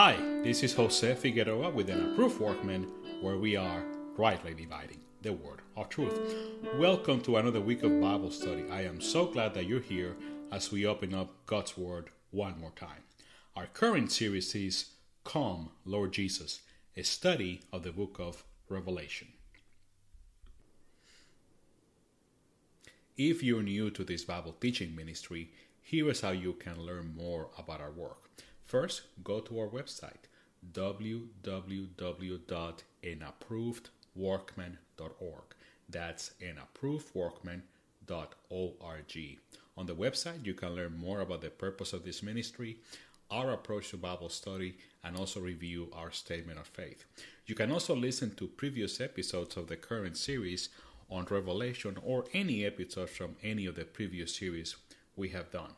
Hi, this is Jose Figueroa with an approved workman, where we are rightly dividing the word of truth. Welcome to another week of Bible study. I am so glad that you're here as we open up God's Word one more time. Our current series is Come, Lord Jesus, a study of the book of Revelation. If you're new to this Bible teaching ministry, here is how you can learn more about our work. First, go to our website www.anapprovedworkman.org. That's anapprovedworkman.org. On the website, you can learn more about the purpose of this ministry, our approach to Bible study, and also review our statement of faith. You can also listen to previous episodes of the current series on Revelation or any episodes from any of the previous series we have done.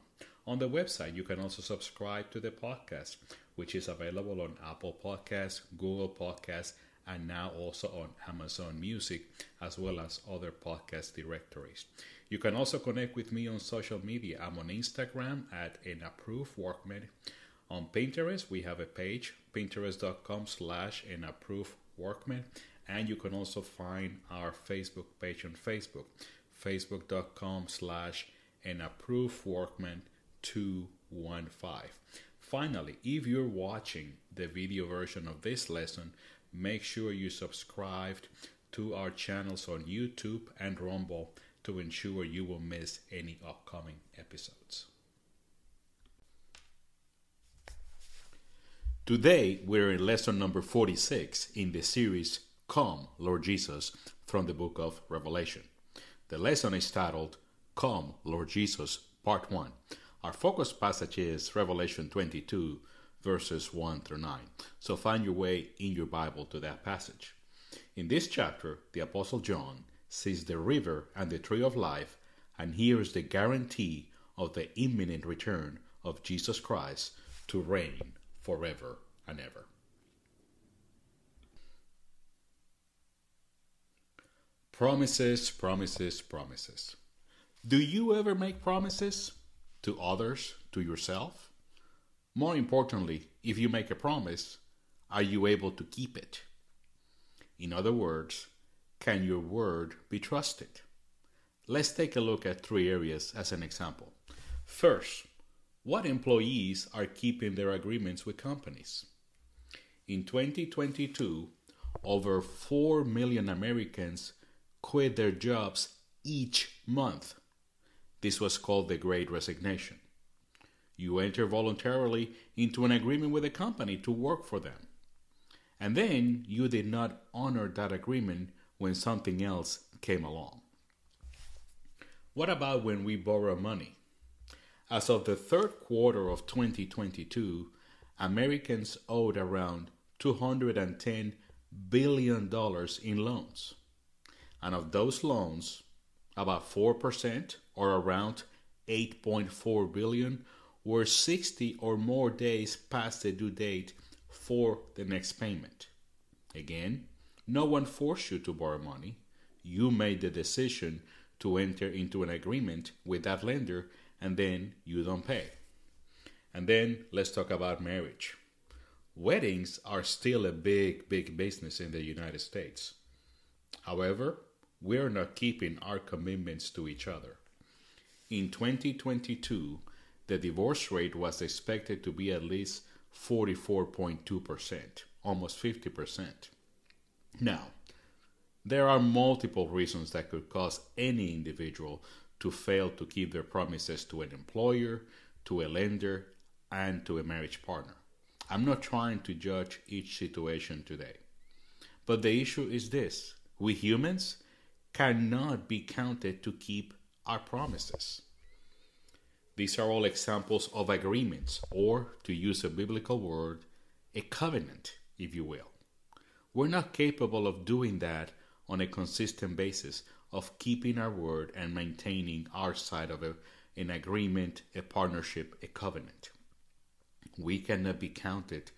On the website, you can also subscribe to the podcast, which is available on Apple Podcasts, Google Podcasts, and now also on Amazon Music, as well as other podcast directories. You can also connect with me on social media. I'm on Instagram at an approved workman. On Pinterest, we have a page, pinterest.com slash an approved workman. And you can also find our Facebook page on Facebook, facebook.com slash an approved workman 215. Finally, if you're watching the video version of this lesson, make sure you subscribe to our channels on YouTube and Rumble to ensure you will miss any upcoming episodes. Today, we're in lesson number 46 in the series Come, Lord Jesus, from the book of Revelation. The lesson is titled Come, Lord Jesus, Part 1. Our focus passage is Revelation 22, verses 1 through 9. So find your way in your Bible to that passage. In this chapter, the Apostle John sees the river and the tree of life and hears the guarantee of the imminent return of Jesus Christ to reign forever and ever. Promises, promises, promises. Do you ever make promises to others, to yourself? More importantly, if you make a promise, are you able to keep it? In other words, can your word be trusted? Let's take a look at three areas as an example. First, what employees are keeping their agreements with companies? In 2022, over 4 million Americans quit their jobs each month. This was called the Great Resignation. You enter voluntarily into an agreement with a company to work for them. And then you did not honor that agreement when something else came along. What about when we borrow money? As of the third quarter of 2022, Americans owed around $210 billion in loans. And of those loans, about 4% or around 8.4 billion were 60 or more days past the due date for the next payment. Again, no one forced you to borrow money. You made the decision to enter into an agreement with that lender and then you don't pay. And then let's talk about marriage. Weddings are still a big, big business in the United States. However, we're not keeping our commitments to each other. In 2022, the divorce rate was expected to be at least 44.2%, almost 50%. Now, there are multiple reasons that could cause any individual to fail to keep their promises to an employer, to a lender, and to a marriage partner. I'm not trying to judge each situation today. But the issue is this we humans cannot be counted to keep our promises. These are all examples of agreements, or to use a biblical word, a covenant, if you will. We're not capable of doing that on a consistent basis, of keeping our word and maintaining our side of a, an agreement, a partnership, a covenant. We cannot be counted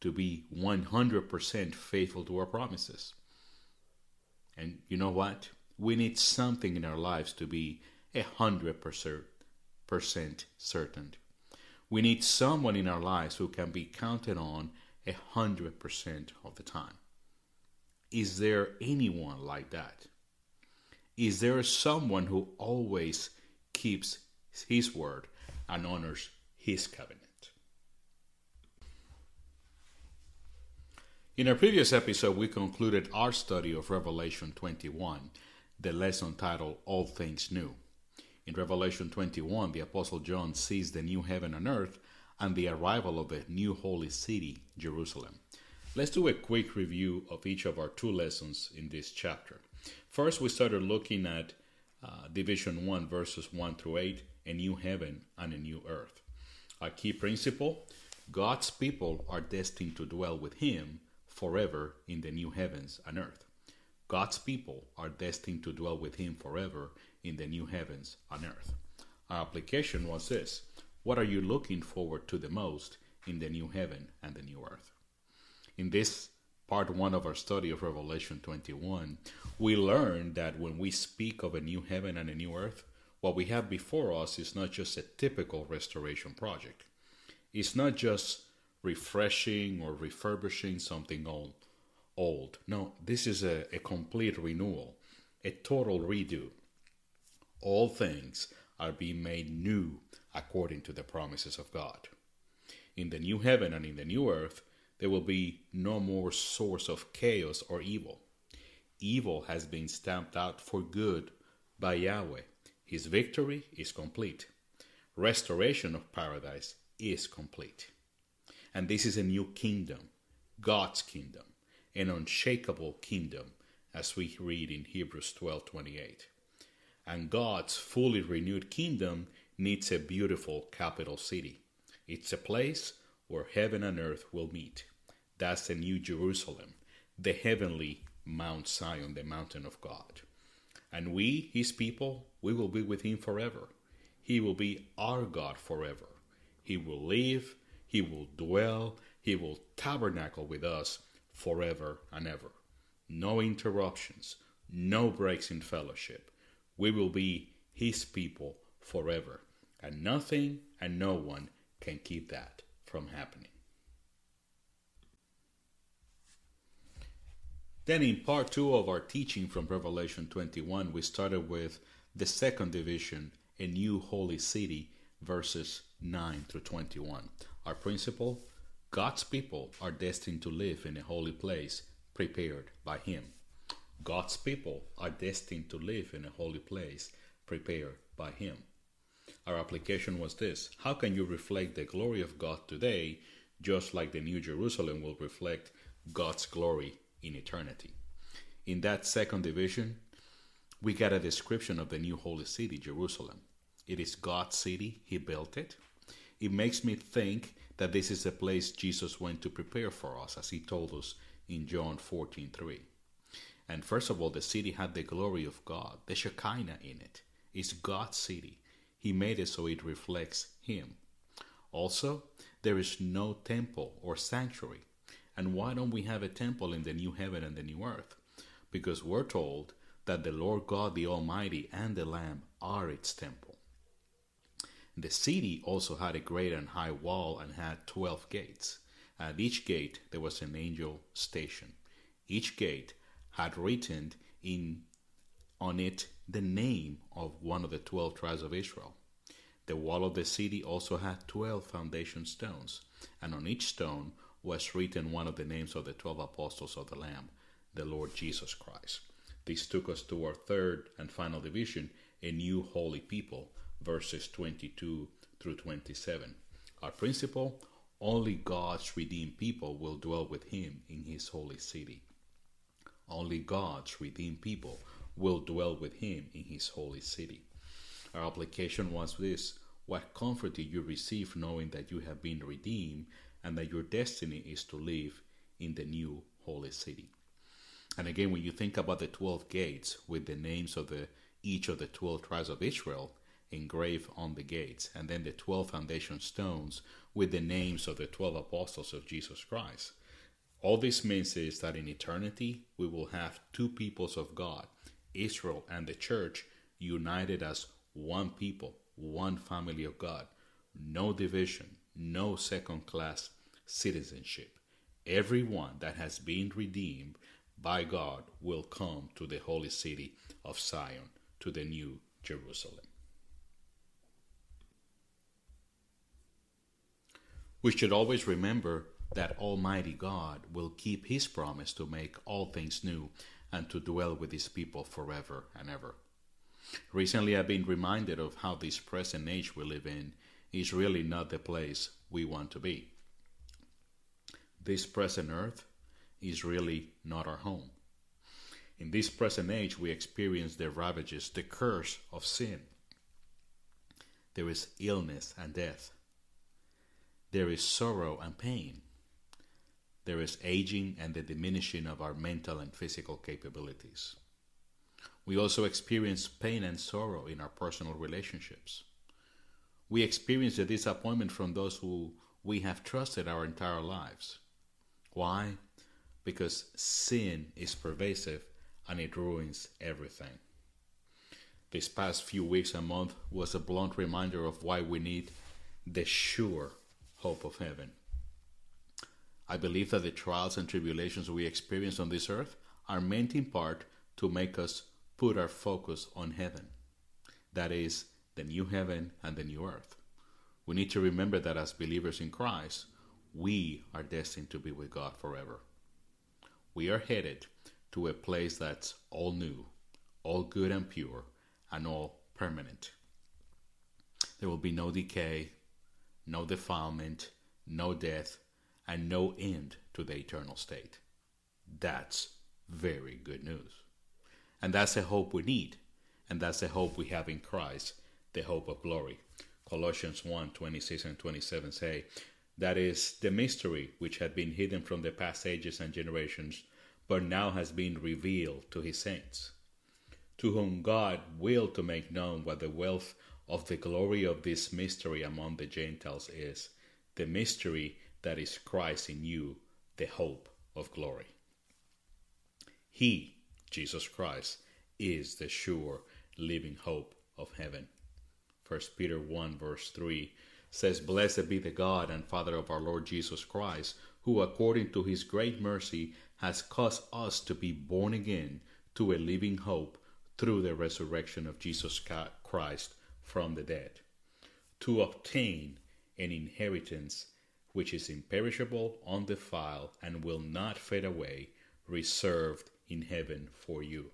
to be 100% faithful to our promises. And you know what? We need something in our lives to be a hundred percent certain. We need someone in our lives who can be counted on a hundred percent of the time. Is there anyone like that? Is there someone who always keeps his word and honors his covenant? In our previous episode, we concluded our study of Revelation 21, the lesson titled All Things New. In Revelation 21, the Apostle John sees the new heaven and earth and the arrival of the new holy city, Jerusalem. Let's do a quick review of each of our two lessons in this chapter. First, we started looking at uh, Division 1, verses 1 through 8, a new heaven and a new earth. Our key principle God's people are destined to dwell with Him forever in the new heavens and earth. God's people are destined to dwell with Him forever in the new heavens and earth. Our application was this What are you looking forward to the most in the new heaven and the new earth? In this part one of our study of Revelation 21, we learned that when we speak of a new heaven and a new earth, what we have before us is not just a typical restoration project. It's not just refreshing or refurbishing something old. Old. No, this is a, a complete renewal, a total redo. All things are being made new according to the promises of God. In the new heaven and in the new earth, there will be no more source of chaos or evil. Evil has been stamped out for good by Yahweh. His victory is complete. Restoration of paradise is complete. And this is a new kingdom, God's kingdom, an unshakable kingdom, as we read in Hebrews 12:28. And God's fully renewed kingdom needs a beautiful capital city. It's a place where heaven and earth will meet. That's the new Jerusalem, the heavenly Mount Zion, the mountain of God. And we, his people, we will be with him forever. He will be our God forever. He will live he will dwell, He will tabernacle with us forever and ever. No interruptions, no breaks in fellowship. We will be His people forever, and nothing and no one can keep that from happening. Then, in part two of our teaching from Revelation 21, we started with the second division, a new holy city, verses 9 through 21. Our principle God's people are destined to live in a holy place prepared by Him. God's people are destined to live in a holy place prepared by Him. Our application was this How can you reflect the glory of God today, just like the New Jerusalem will reflect God's glory in eternity? In that second division, we get a description of the new holy city, Jerusalem. It is God's city, He built it it makes me think that this is a place Jesus went to prepare for us, as he told us in John 14:3. And first of all, the city had the glory of God, the Shekinah in it. It's God's city. He made it so it reflects Him. Also, there is no temple or sanctuary. And why don't we have a temple in the new heaven and the new earth? Because we're told that the Lord God the Almighty and the Lamb are its temple. The city also had a great and high wall and had twelve gates. At each gate there was an angel stationed. Each gate had written in on it the name of one of the twelve tribes of Israel. The wall of the city also had twelve foundation stones, and on each stone was written one of the names of the twelve apostles of the Lamb, the Lord Jesus Christ. This took us to our third and final division, a new holy people, verses 22 through 27. Our principle only God's redeemed people will dwell with him in his holy city. Only God's redeemed people will dwell with him in his holy city. Our application was this What comfort did you receive knowing that you have been redeemed and that your destiny is to live in the new holy city? And again, when you think about the 12 gates with the names of the each of the 12 tribes of Israel, engraved on the gates, and then the 12 foundation stones with the names of the 12 apostles of Jesus Christ. All this means is that in eternity we will have two peoples of God, Israel and the church, united as one people, one family of God. No division, no second class citizenship. everyone that has been redeemed by God will come to the holy city of Zion, to the new Jerusalem. We should always remember that Almighty God will keep His promise to make all things new and to dwell with His people forever and ever. Recently, I've been reminded of how this present age we live in is really not the place we want to be. This present earth is really not our home. In this present age, we experience the ravages, the curse of sin. There is illness and death. There is sorrow and pain. There is aging and the diminishing of our mental and physical capabilities. We also experience pain and sorrow in our personal relationships. We experience the disappointment from those who we have trusted our entire lives. Why? Because sin is pervasive and it ruins everything. This past few weeks and month was a blunt reminder of why we need the sure hope of heaven. I believe that the trials and tribulations we experience on this earth are meant in part to make us put our focus on heaven. That is, the new heaven and the new earth. We need to remember that as believers in Christ, we are destined to be with God forever. We are headed to a place that's all new, all good and pure, and all permanent. There will be no decay, no defilement, no death, and no end to the eternal state. That's very good news. And that's the hope we need. And that's the hope we have in Christ, the hope of glory. Colossians 1 26 and 27 say, That is the mystery which had been hidden from the past ages and generations, but now has been revealed to his saints, to whom God willed to make known what the wealth of the glory of this mystery among the Gentiles is, the mystery that is Christ in you, the hope of glory. He, Jesus Christ, is the sure living hope of heaven. 1 Peter 1 verse 3 says, Blessed be the God and Father of our Lord Jesus Christ, who according to his great mercy has caused us to be born again to a living hope through the resurrection of Jesus Christ from the dead, to obtain an inheritance which is imperishable, undefiled, and will not fade away, reserved in heaven for you,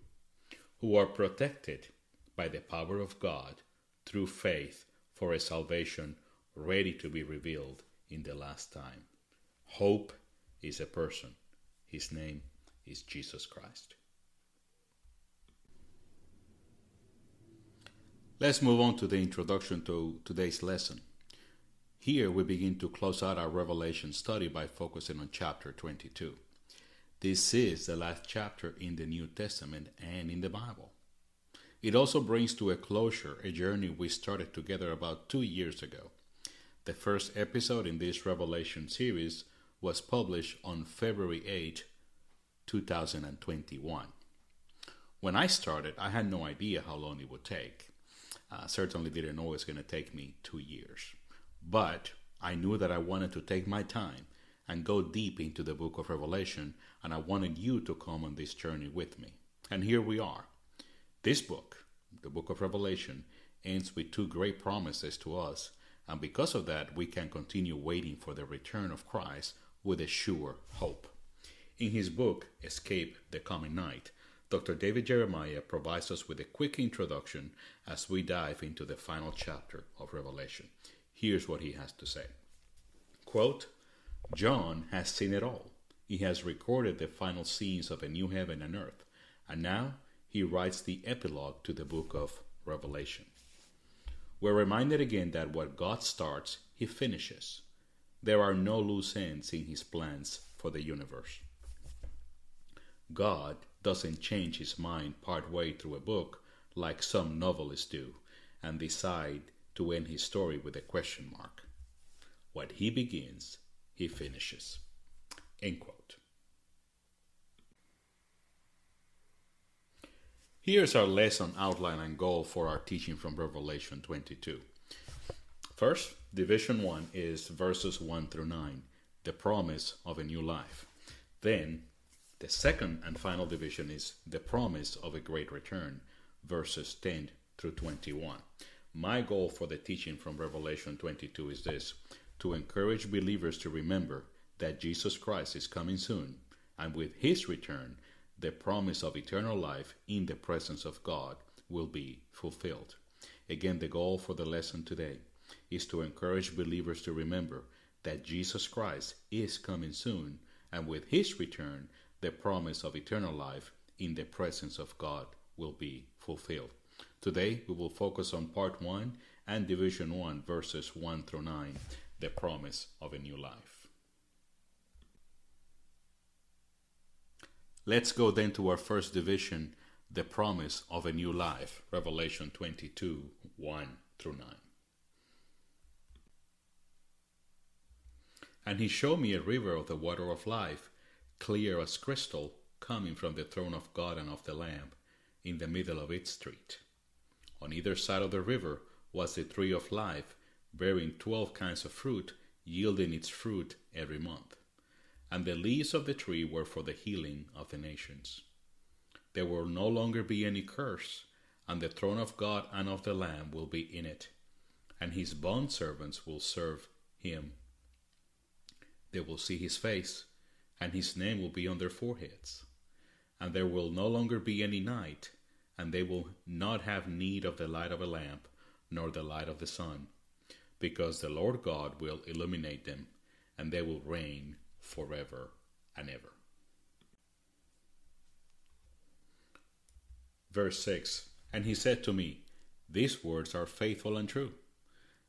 who are protected by the power of God through faith for a salvation ready to be revealed in the last time. Hope is a person. His name is Jesus Christ. Let's move on to the introduction to today's lesson. Here we begin to close out our Revelation study by focusing on chapter 22. This is the last chapter in the New Testament and in the Bible. It also brings to a closure a journey we started together about two years ago. The first episode in this Revelation series was published on February 8, 2021. When I started, I had no idea how long it would take. Uh, certainly didn't know it was going to take me two years. But I knew that I wanted to take my time and go deep into the book of Revelation, and I wanted you to come on this journey with me. And here we are. This book, the book of Revelation, ends with two great promises to us, and because of that, we can continue waiting for the return of Christ with a sure hope. In his book, Escape the Coming Night, Dr. David Jeremiah provides us with a quick introduction as we dive into the final chapter of Revelation. Here's what he has to say Quote, John has seen it all. He has recorded the final scenes of a new heaven and earth, and now he writes the epilogue to the book of Revelation. We're reminded again that what God starts, he finishes. There are no loose ends in his plans for the universe. God doesn't change his mind partway through a book like some novelists do and decide to end his story with a question mark. What he begins, he finishes. End quote. Here's our lesson outline and goal for our teaching from Revelation 22. First, Division 1 is verses 1 through 9, the promise of a new life. Then, the second and final division is the promise of a great return, verses 10 through 21. My goal for the teaching from Revelation 22 is this to encourage believers to remember that Jesus Christ is coming soon, and with his return, the promise of eternal life in the presence of God will be fulfilled. Again, the goal for the lesson today is to encourage believers to remember that Jesus Christ is coming soon, and with his return, the promise of eternal life in the presence of God will be fulfilled. Today, we will focus on part 1 and division 1, verses 1 through 9, the promise of a new life. Let's go then to our first division, the promise of a new life, Revelation 22 1 through 9. And he showed me a river of the water of life, clear as crystal, coming from the throne of God and of the Lamb, in the middle of its street. On either side of the river was the tree of life, bearing twelve kinds of fruit, yielding its fruit every month. And the leaves of the tree were for the healing of the nations. There will no longer be any curse, and the throne of God and of the Lamb will be in it, and his bondservants will serve him they will see his face, and his name will be on their foreheads. And there will no longer be any night, and they will not have need of the light of a lamp, nor the light of the sun, because the Lord God will illuminate them, and they will reign forever and ever. Verse 6 And he said to me, These words are faithful and true.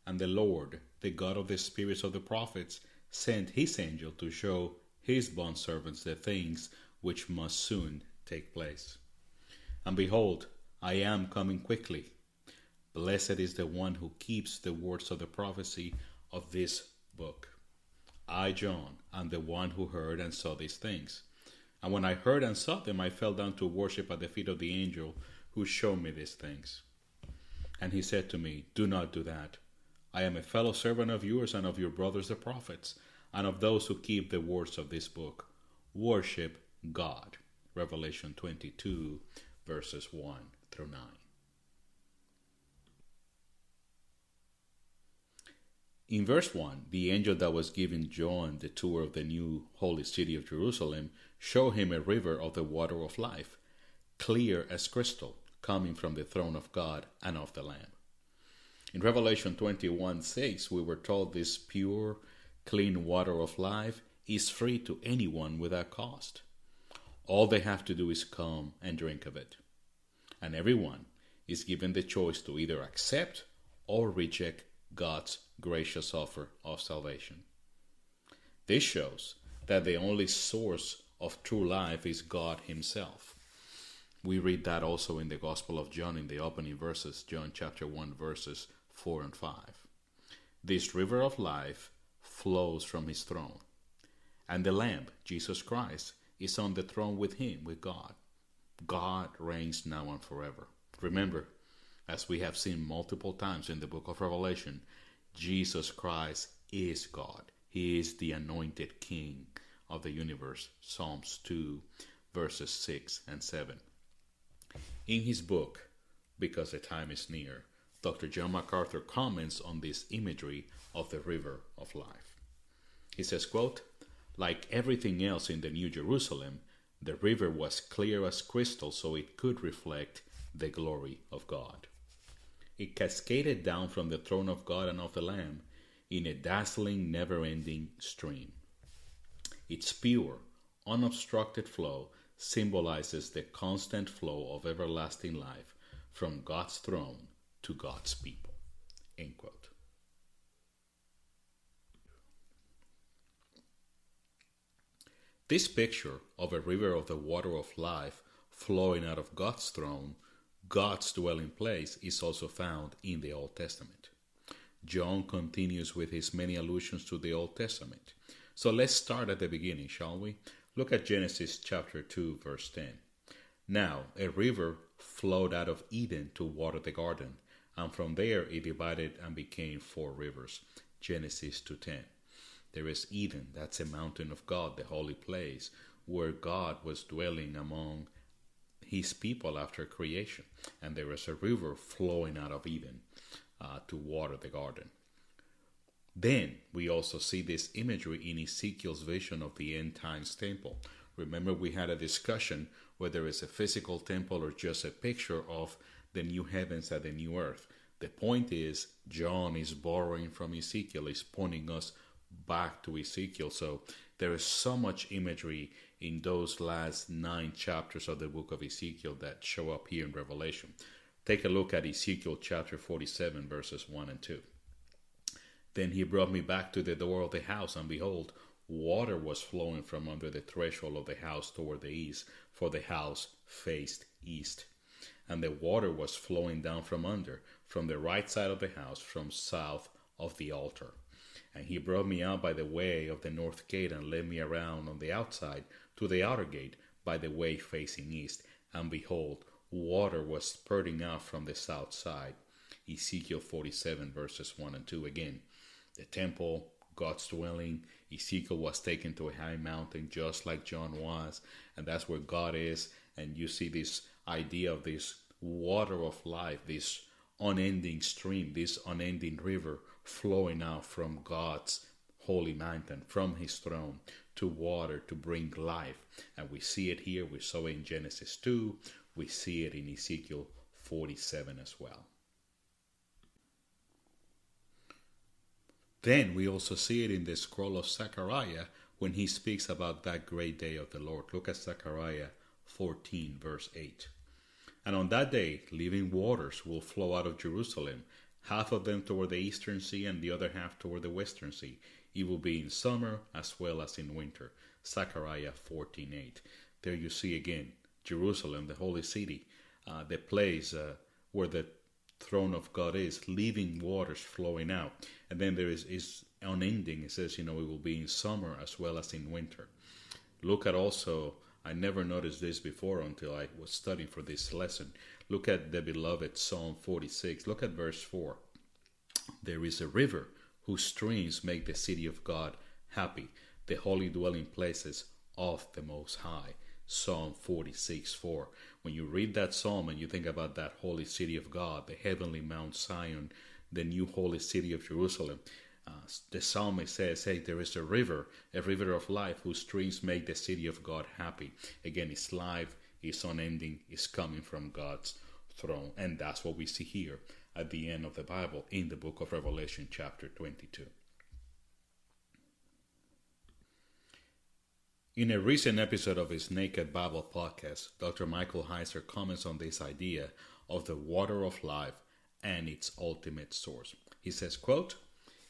And the Lord, the God of the spirits of the prophets, sent his angel to show his bondservants the things which must soon take place. And behold, I am coming quickly. Blessed is the one who keeps the words of the prophecy of this book. I, John, am the one who heard and saw these things. And when I heard and saw them, I fell down to worship at the feet of the angel who showed me these things. And he said to me, Do not do that. I am a fellow servant of yours and of your brothers the prophets, and of those who keep the words of this book. Worship God. Revelation 22, verses 1 through 9. In verse 1, the angel that was giving John the tour of the new holy city of Jerusalem showed him a river of the water of life, clear as crystal, coming from the throne of God and of the Lamb. In Revelation 21 6, we were told this pure, clean water of life is free to anyone without cost. All they have to do is come and drink of it. And everyone is given the choice to either accept or reject God's gracious offer of salvation. This shows that the only source of true life is God Himself. We read that also in the Gospel of John in the opening verses, John chapter 1, verses 4 and 5. This river of life flows from his throne. And the Lamb, Jesus Christ, is on the throne with him, with God. God reigns now and forever. Remember, as we have seen multiple times in the book of Revelation, Jesus Christ is God. He is the anointed King of the universe. Psalms 2, verses 6 and 7. In his book, Because the Time is Near, Dr. John MacArthur comments on this imagery of the river of life. He says, quote, like everything else in the New Jerusalem, the river was clear as crystal so it could reflect the glory of God. It cascaded down from the throne of God and of the Lamb in a dazzling, never ending stream. Its pure, unobstructed flow symbolizes the constant flow of everlasting life from God's throne to God's people. End quote. This picture of a river of the water of life flowing out of God's throne, God's dwelling place, is also found in the Old Testament. John continues with his many allusions to the Old Testament. So let's start at the beginning, shall we? Look at Genesis chapter 2, verse 10. Now a river flowed out of Eden to water the garden, and from there it divided and became four rivers. Genesis 2:10. There is Eden, that's a mountain of God, the holy place, where God was dwelling among his people after creation, and there is a river flowing out of Eden uh, to water the garden. Then we also see this imagery in Ezekiel's vision of the end times temple. Remember, we had a discussion whether it's a physical temple or just a picture of the new heavens and the new earth. The point is, John is borrowing from Ezekiel, is pointing us back to Ezekiel. So there is so much imagery in those last nine chapters of the book of Ezekiel that show up here in Revelation. Take a look at Ezekiel chapter 47, verses 1 and 2. Then he brought me back to the door of the house, and behold, water was flowing from under the threshold of the house toward the east, for the house faced east. And the water was flowing down from under, from the right side of the house, from south of the altar. And he brought me out by the way of the north gate and led me around on the outside to the outer gate by the way facing east. And behold, water was spurting out from the south side. Ezekiel 47, verses 1 and 2 again. The temple, God's dwelling, Ezekiel was taken to a high mountain just like John was, and that's where God is. And you see this idea of this water of life, this unending stream, this unending river flowing out from God's holy mountain, from his throne to water to bring life. And we see it here, we saw it in Genesis 2, we see it in Ezekiel 47 as well. Then we also see it in the scroll of Zechariah when he speaks about that great day of the Lord. Look at Zechariah 14, verse 8. And on that day, living waters will flow out of Jerusalem, half of them toward the eastern sea and the other half toward the western sea. It will be in summer as well as in winter. Zechariah 14:8. There you see again Jerusalem, the holy city, uh, the place uh, where the throne of God is, living waters flowing out. And then there is, is unending. It says, you know, it will be in summer as well as in winter. Look at also I never noticed this before until I was studying for this lesson. Look at the beloved Psalm 46. Look at verse 4. There is a river whose streams make the city of God happy, the holy dwelling places of the Most High. Psalm 46 4. When you read that psalm and you think about that holy city of God, the heavenly Mount Zion, the new holy city of Jerusalem, uh, the psalmist says, Hey, there is a river, a river of life whose streams make the city of God happy. Again, it's life, it's unending, it's coming from God's throne. And that's what we see here at the end of the Bible in the book of Revelation, chapter 22. In a recent episode of his Naked Bible podcast, Dr. Michael Heiser comments on this idea of the water of life and its ultimate source. He says, quote,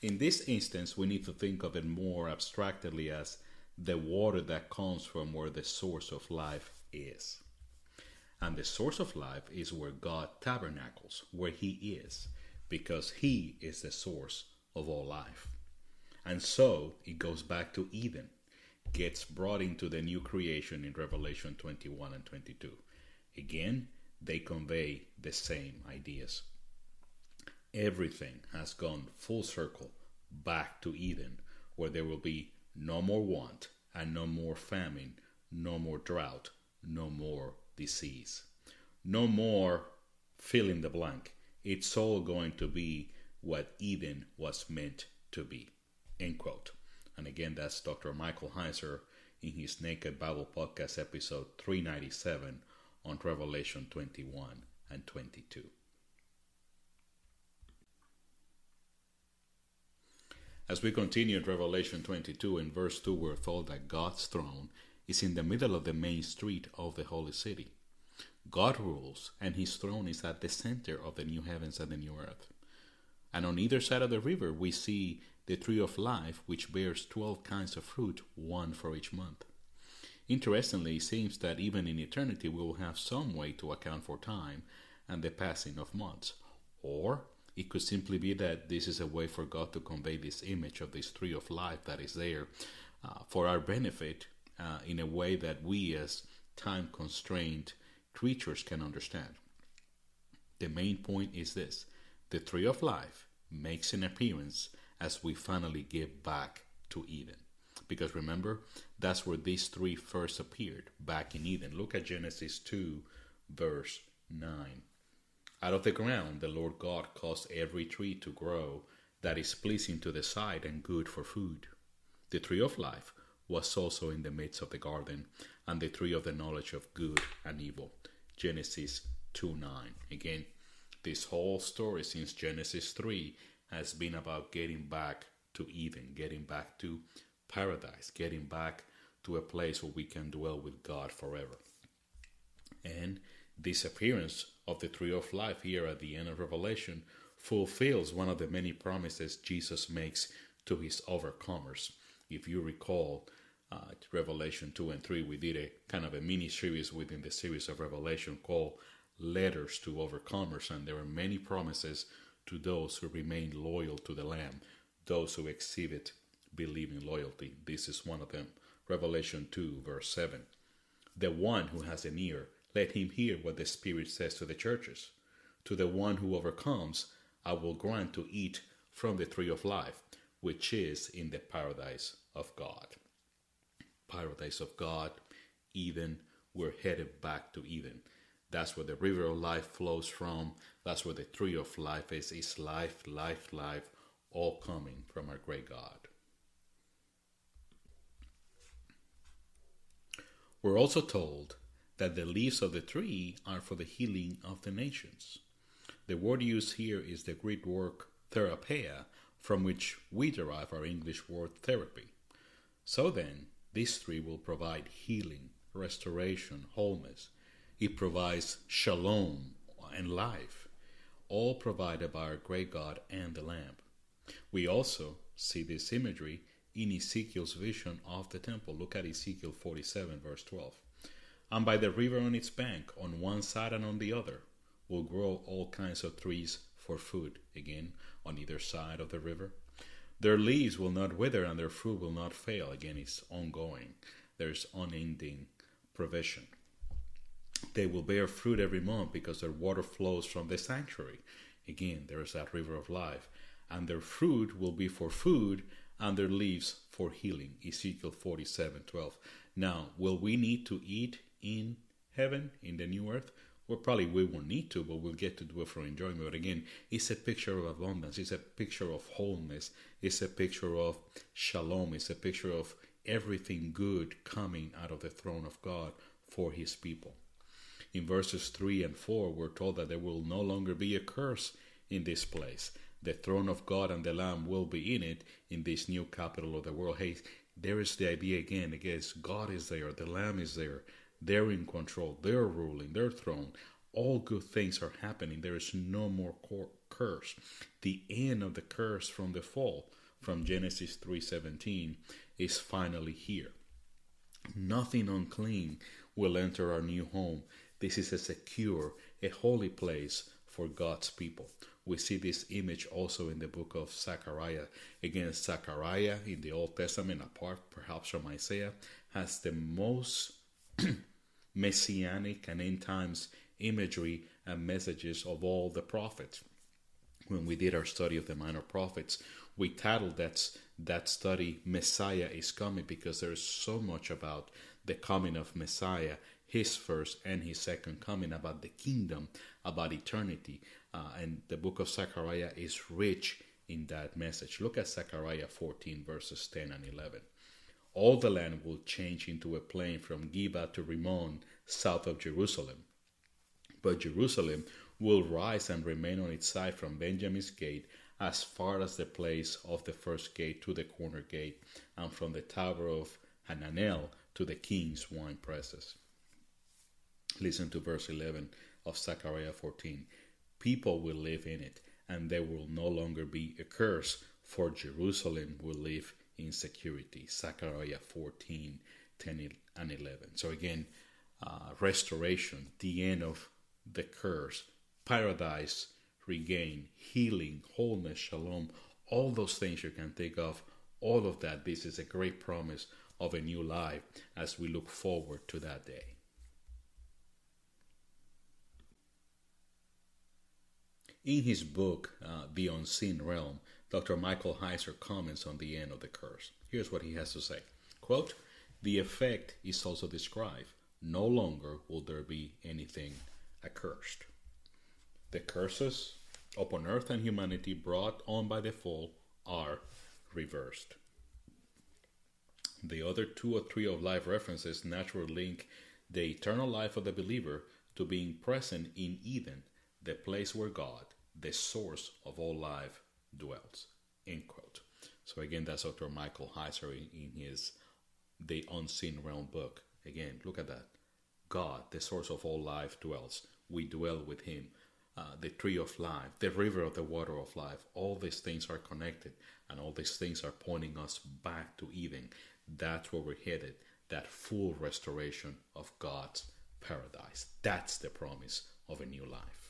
in this instance, we need to think of it more abstractly as the water that comes from where the source of life is. And the source of life is where God tabernacles, where He is, because He is the source of all life. And so it goes back to Eden, gets brought into the new creation in Revelation 21 and 22. Again, they convey the same ideas everything has gone full circle back to Eden, where there will be no more want and no more famine, no more drought, no more disease, no more fill in the blank. It's all going to be what Eden was meant to be. End quote. And again, that's Dr. Michael Heiser in his Naked Bible Podcast, episode 397 on Revelation 21 and 22. As we continue in Revelation 22, in verse 2, we're told that God's throne is in the middle of the main street of the holy city. God rules, and his throne is at the center of the new heavens and the new earth. And on either side of the river, we see the tree of life, which bears 12 kinds of fruit, one for each month. Interestingly, it seems that even in eternity we will have some way to account for time and the passing of months. Or it could simply be that this is a way for God to convey this image of this tree of life that is there uh, for our benefit uh, in a way that we, as time constrained creatures, can understand. The main point is this the tree of life makes an appearance as we finally give back to Eden. Because remember, that's where these three first appeared, back in Eden. Look at Genesis 2, verse 9. Out of the ground the Lord God caused every tree to grow that is pleasing to the sight and good for food. The tree of life was also in the midst of the garden, and the tree of the knowledge of good and evil. Genesis 2 9. Again, this whole story since Genesis 3 has been about getting back to Eden, getting back to paradise, getting back to a place where we can dwell with God forever. And this appearance of the tree of life here at the end of Revelation fulfills one of the many promises Jesus makes to his overcomers. If you recall, uh, Revelation 2 and 3, we did a kind of a mini series within the series of Revelation called Letters to Overcomers, and there are many promises to those who remain loyal to the Lamb, those who exhibit believing loyalty. This is one of them. Revelation 2, verse 7. The one who has an ear, let him hear what the Spirit says to the churches. To the one who overcomes, I will grant to eat from the tree of life, which is in the paradise of God. Paradise of God, Eden, we're headed back to Eden. That's where the river of life flows from. That's where the tree of life is. It's life, life, life, all coming from our great God. We're also told that the leaves of the tree are for the healing of the nations. The word used here is the Greek word therapeia, from which we derive our English word therapy. So then, this tree will provide healing, restoration, wholeness. It provides shalom and life, all provided by our great God and the Lamb. We also see this imagery in Ezekiel's vision of the temple. Look at Ezekiel 47, verse 12. And by the river on its bank, on one side and on the other, will grow all kinds of trees for food, again, on either side of the river. Their leaves will not wither and their fruit will not fail. Again, it's ongoing. There's unending provision. They will bear fruit every month because their water flows from the sanctuary. Again, there is that river of life. And their fruit will be for food and their leaves for healing. Ezekiel 47 12. Now, will we need to eat in heaven, in the new earth? Well, probably we won't need to, but we'll get to do it for enjoyment. But again, it's a picture of abundance, it's a picture of wholeness, it's a picture of shalom, it's a picture of everything good coming out of the throne of God for his people. In verses 3 and 4, we're told that there will no longer be a curse in this place the throne of God and the Lamb will be in it in this new capital of the world. Hey, there is the idea again. Again, God is there, the Lamb is there, they're in control, they're ruling, their throne. All good things are happening. There is no more curse. The end of the curse from the fall, from Genesis 3:17, is finally here. Nothing unclean will enter our new home. This is a secure, a holy place for God's people. We see this image also in the book of Zechariah. Again, Zechariah in the Old Testament, apart perhaps from Isaiah, has the most messianic and end times imagery and messages of all the prophets. When we did our study of the minor prophets, we titled that, that study Messiah is Coming because there's so much about the coming of Messiah, his first and his second coming, about the kingdom, about eternity, uh, and the book of Zechariah is rich in that message. Look at Zechariah 14, verses 10 and 11. All the land will change into a plain from Geba to Rimmon, south of Jerusalem. But Jerusalem will rise and remain on its side from Benjamin's gate as far as the place of the first gate to the corner gate, and from the tower of Hananel to the king's wine presses. Listen to verse 11 of Zechariah 14 people will live in it, and there will no longer be a curse, for Jerusalem will live in security. Zechariah 14 10 and 11. So, again, uh, restoration, the end of the curse, paradise regain, healing, wholeness, shalom, all those things you can think of, all of that. This is a great promise of a new life as we look forward to that day. In his book, uh, The Unseen Realm, Dr. Michael Heiser comments on the end of the curse. Here's what he has to say Quote, the effect is also described. No longer will there be anything accursed. The curses upon earth and humanity brought on by the fall are reversed. The other two or three of life references naturally link the eternal life of the believer to being present in Eden, the place where God, the source of all life, dwells. End quote. So again, that's Dr. Michael Heiser in, his The Unseen Realm book. Again, look at that. God, the source of all life, dwells. We dwell with Him. Uh, the tree of life, the river of the water of life, all these things are connected, and all these things are pointing us back to Eden. That's where we're headed. That full restoration of God's paradise. That's the promise of a new life.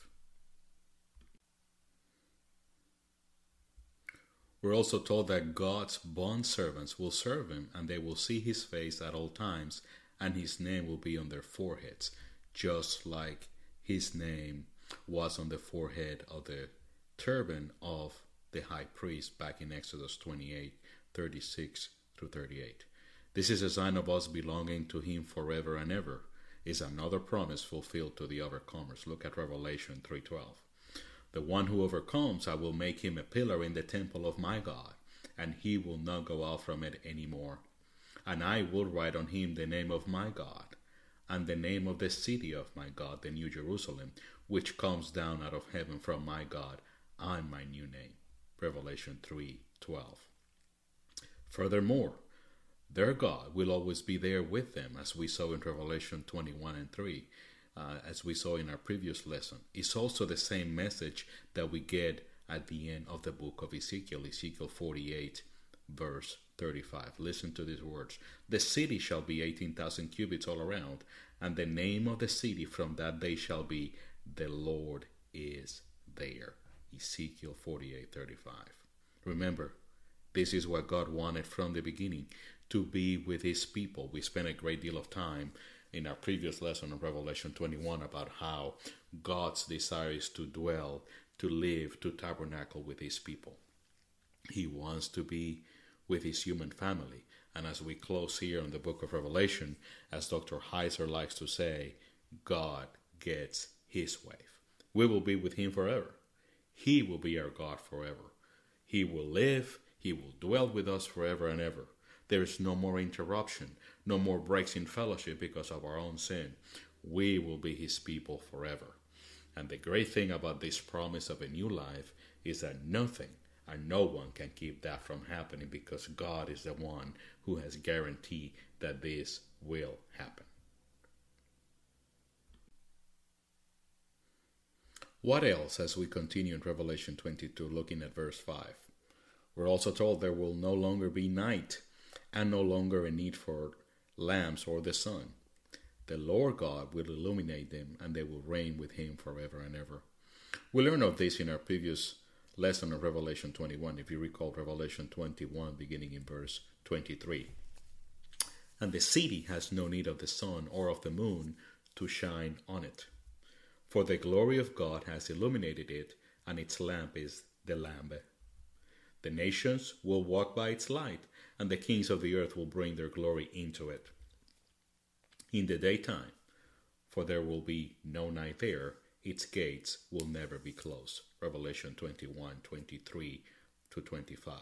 We're also told that God's bond servants will serve him and they will see his face at all times and his name will be on their foreheads, just like his name was on the forehead of the turban of the high priest back in Exodus 28 36 through 38. This is a sign of us belonging to him forever and ever. Is another promise fulfilled to the overcomers. Look at Revelation 3:12. The one who overcomes, I will make him a pillar in the temple of my God, and he will not go out from it any more. And I will write on him the name of my God, and the name of the city of my God, the New Jerusalem, which comes down out of heaven from my God, and my new name. Revelation 3:12. Furthermore, their God will always be there with them, as we saw in Revelation 21 and 3 uh, as we saw in our previous lesson, is also the same message that we get at the end of the book of Ezekiel, Ezekiel 48, verse 35. Listen to these words The city shall be 18,000 cubits all around, and the name of the city from that day shall be The Lord is there. Ezekiel 48, 35. Remember, this is what God wanted from the beginning to be with his people. We spent a great deal of time in our previous lesson of Revelation 21 about how God's desire is to dwell, to live, to tabernacle with his people. He wants to be with his human family. And as we close here on the book of Revelation, as Dr. Heiser likes to say, God gets his way. We will be with him forever. He will be our God forever. He will live, he will dwell with us forever and ever. There is no more interruption, no more breaks in fellowship because of our own sin. We will be his people forever. And the great thing about this promise of a new life is that nothing and no one can keep that from happening because God is the one who has guaranteed that this will happen. What else as we continue in Revelation 22, looking at verse 5? We're also told there will no longer be night and no longer a need for lamps or the sun. The Lord God will illuminate them, and they will reign with him forever and ever. We learned of this in our previous lesson of Revelation 21, if you recall Revelation 21, beginning in verse 23. And the city has no need of the sun or of the moon to shine on it. For the glory of God has illuminated it, and its lamp is the Lamb. The nations will walk by its light, and the kings of the earth will bring their glory into it. In the daytime, for there will be no night there, its gates will never be closed. Revelation 21 23 to 25.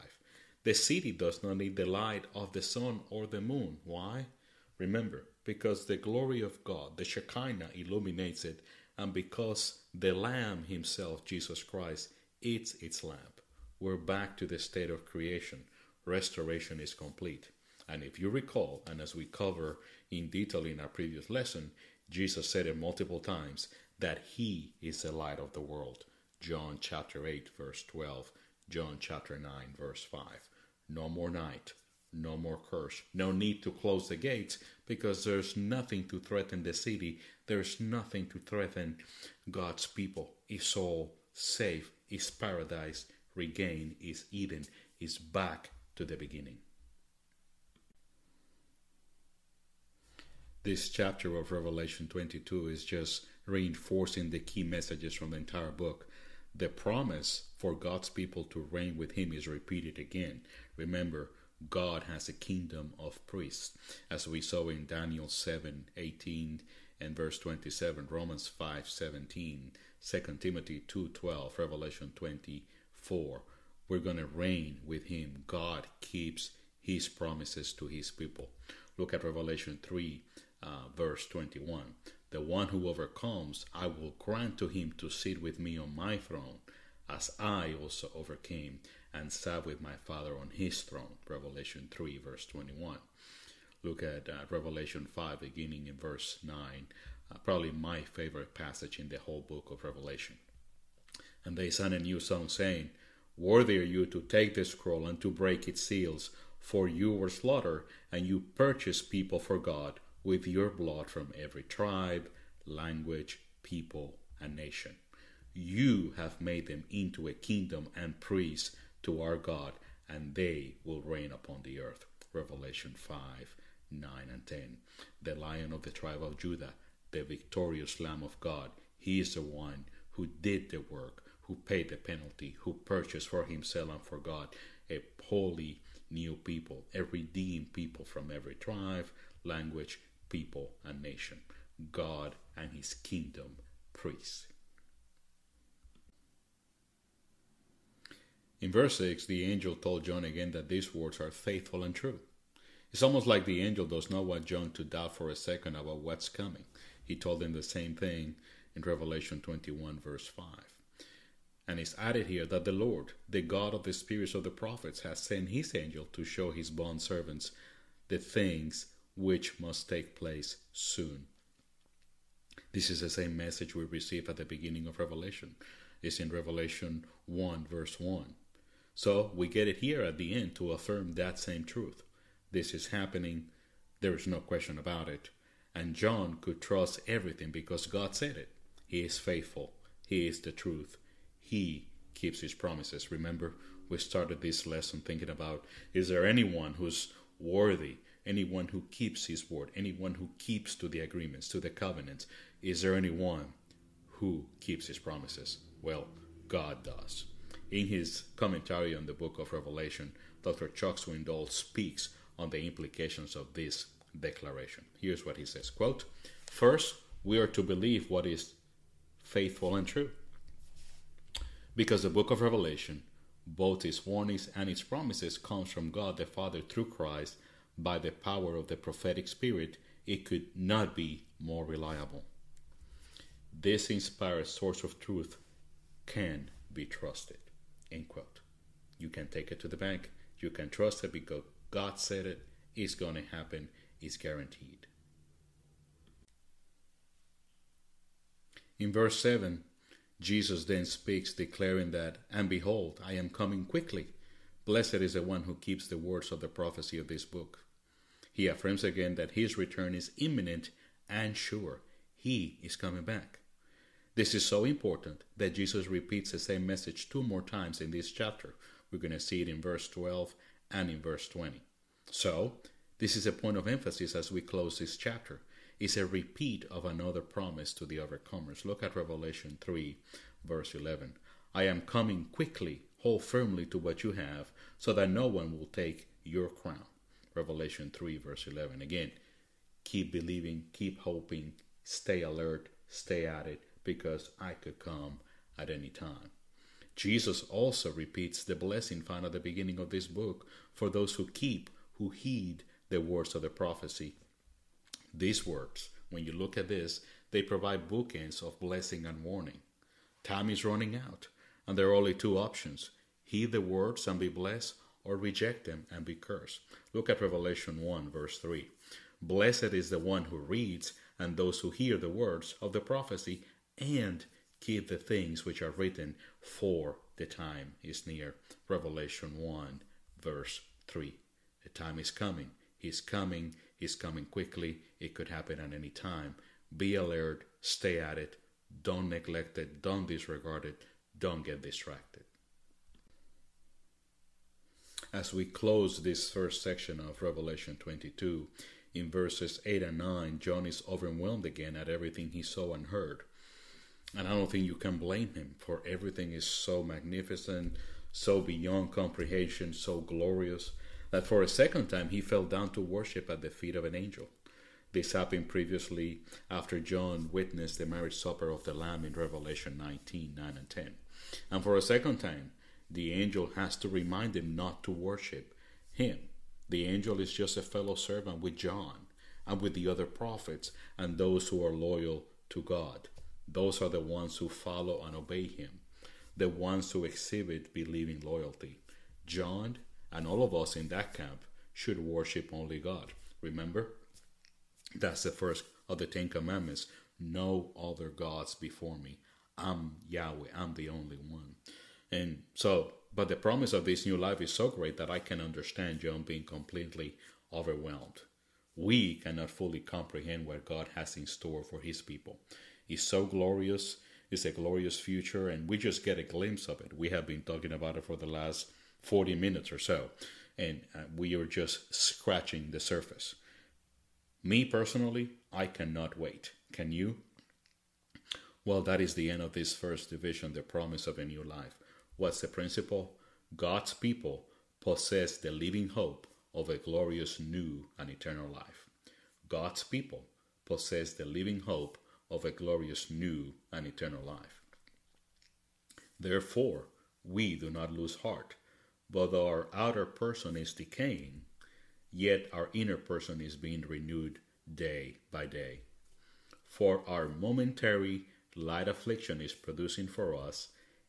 The city does not need the light of the sun or the moon. Why? Remember, because the glory of God, the Shekinah, illuminates it, and because the Lamb Himself, Jesus Christ, is its lamp. We're back to the state of creation restoration is complete. And if you recall, and as we cover in detail in our previous lesson, Jesus said it multiple times that He is the light of the world. John chapter 8, verse 12, John chapter 9, verse 5. No more night, no more curse, no need to close the gates because there's nothing to threaten the city, there's nothing to threaten God's people. It's all safe, it's paradise, regained, is Eden, is back to the beginning. This chapter of Revelation 22 is just reinforcing the key messages from the entire book. The promise for God's people to reign with Him is repeated again. Remember, God has a kingdom of priests, as we saw in Daniel 7 18 and verse 27, Romans 5 17, 2 Timothy 2 12, Revelation 24. We're going to reign with him. God keeps his promises to his people. Look at Revelation 3, uh, verse 21. The one who overcomes, I will grant to him to sit with me on my throne, as I also overcame and sat with my Father on his throne. Revelation 3, verse 21. Look at uh, Revelation 5, beginning in verse 9. Uh, probably my favorite passage in the whole book of Revelation. And they sang a new song, saying, Worthy are you to take the scroll and to break its seals, for you were slaughtered, and you purchased people for God with your blood from every tribe, language, people, and nation. You have made them into a kingdom and priests to our God, and they will reign upon the earth. Revelation 5 9 and 10. The lion of the tribe of Judah, the victorious Lamb of God, he is the one who did the work, who paid the penalty, who purchased for himself and for God a holy new people, a redeemed people from every tribe, language, people, and nation. God and his kingdom priests. In verse 6, the angel told John again that these words are faithful and true. It's almost like the angel does not want John to doubt for a second about what's coming. He told him the same thing in Revelation 21, verse 5. And it's added here that the Lord, the God of the spirits of the prophets, has sent his angel to show his bond servants the things which must take place soon. This is the same message we receive at the beginning of Revelation. It's in Revelation 1, verse 1. So we get it here at the end to affirm that same truth. This is happening, there is no question about it. And John could trust everything because God said it. He is faithful, He is the truth, He keeps His promises. Remember, we started this lesson thinking about is there anyone who's worthy, anyone who keeps His word, anyone who keeps to the agreements, to the covenants? Is there anyone who keeps His promises? Well, God does. In his commentary on the book of Revelation, Dr. Chuck Swindoll speaks on the implications of this declaration. Here's what he says quote, First, we are to believe what is faithful and true. Because the book of Revelation, both its warnings and its promises comes from God the Father through Christ by the power of the prophetic spirit, it could not be more reliable. This inspired source of truth can be trusted. End quote. You can take it to the bank. You can trust it because God said it. It's going to happen. It's guaranteed. In verse 7, Jesus then speaks, declaring that, And behold, I am coming quickly. Blessed is the one who keeps the words of the prophecy of this book. He affirms again that his return is imminent and sure. He is coming back. This is so important that Jesus repeats the same message two more times in this chapter. We're going to see it in verse 12 and in verse 20. So, this is a point of emphasis as we close this chapter. It's a repeat of another promise to the overcomers. Look at Revelation 3, verse 11. I am coming quickly. Hold firmly to what you have, so that no one will take your crown. Revelation 3, verse 11. Again, keep believing, keep hoping, stay alert, stay at it, because I could come at any time. Jesus also repeats the blessing found at the beginning of this book for those who keep, who heed the words of the prophecy. These words, when you look at this, they provide bookends of blessing and warning. Time is running out, and there are only two options heed the words and be blessed, or reject them and be cursed. Look at Revelation 1, verse 3. Blessed is the one who reads and those who hear the words of the prophecy and keep the things which are written, for the time is near. Revelation 1, verse 3. The time is coming. He's coming. He's coming quickly. It could happen at any time. Be alert. Stay at it. Don't neglect it. Don't disregard it. Don't get distracted. As we close this first section of Revelation 22, in verses 8 and 9, John is overwhelmed again at everything he saw and heard. And I don't think you can blame him, for everything is so magnificent, so beyond comprehension, so glorious. That for a second time he fell down to worship at the feet of an angel. This happened previously after John witnessed the marriage supper of the Lamb in Revelation 19 9 and 10. And for a second time, the angel has to remind him not to worship him. The angel is just a fellow servant with John and with the other prophets and those who are loyal to God. Those are the ones who follow and obey him, the ones who exhibit believing loyalty. John and all of us in that camp should worship only God. Remember? That's the first of the Ten Commandments. No other gods before me. I'm Yahweh. I'm the only one. And so, but the promise of this new life is so great that I can understand John being completely overwhelmed. We cannot fully comprehend what God has in store for his people. It's so glorious. It's a glorious future, and we just get a glimpse of it. We have been talking about it for the last 40 minutes or so, and uh, we are just scratching the surface. Me personally, I cannot wait. Can you? Well, that is the end of this first division, the promise of a new life. What's the principle? God's people possess the living hope of a glorious new and eternal life. God's people possess the living hope of a glorious new and eternal life. Therefore, we do not lose heart, but our outer person is decaying, yet our inner person is being renewed day by day. For our momentary light affliction is producing for us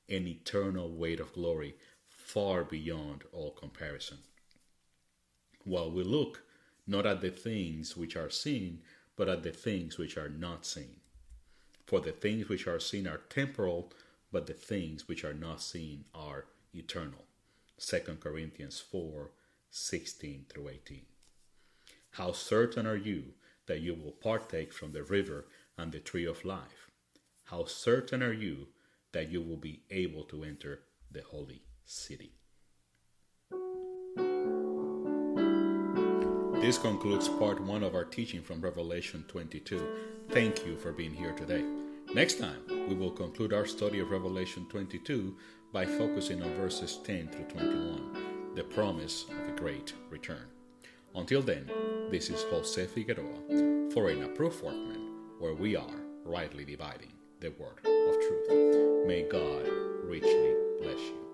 an eternal weight of glory far beyond all comparison. While we look not at the things which are seen, but at the things which are not seen. For the things which are seen are temporal, but the things which are not seen are eternal. 2 Corinthians 4 16 through 18. How certain are you that you will partake from the river and the tree of life? How certain are you that you will be able to enter the holy city? This concludes part one of our teaching from Revelation 22. Thank you for being here today. Next time, we will conclude our study of Revelation 22 by focusing on verses 10 through 21, the promise of a great return. Until then, this is Jose Figueroa for an approved workman, where we are rightly dividing the word of truth. May God richly bless you.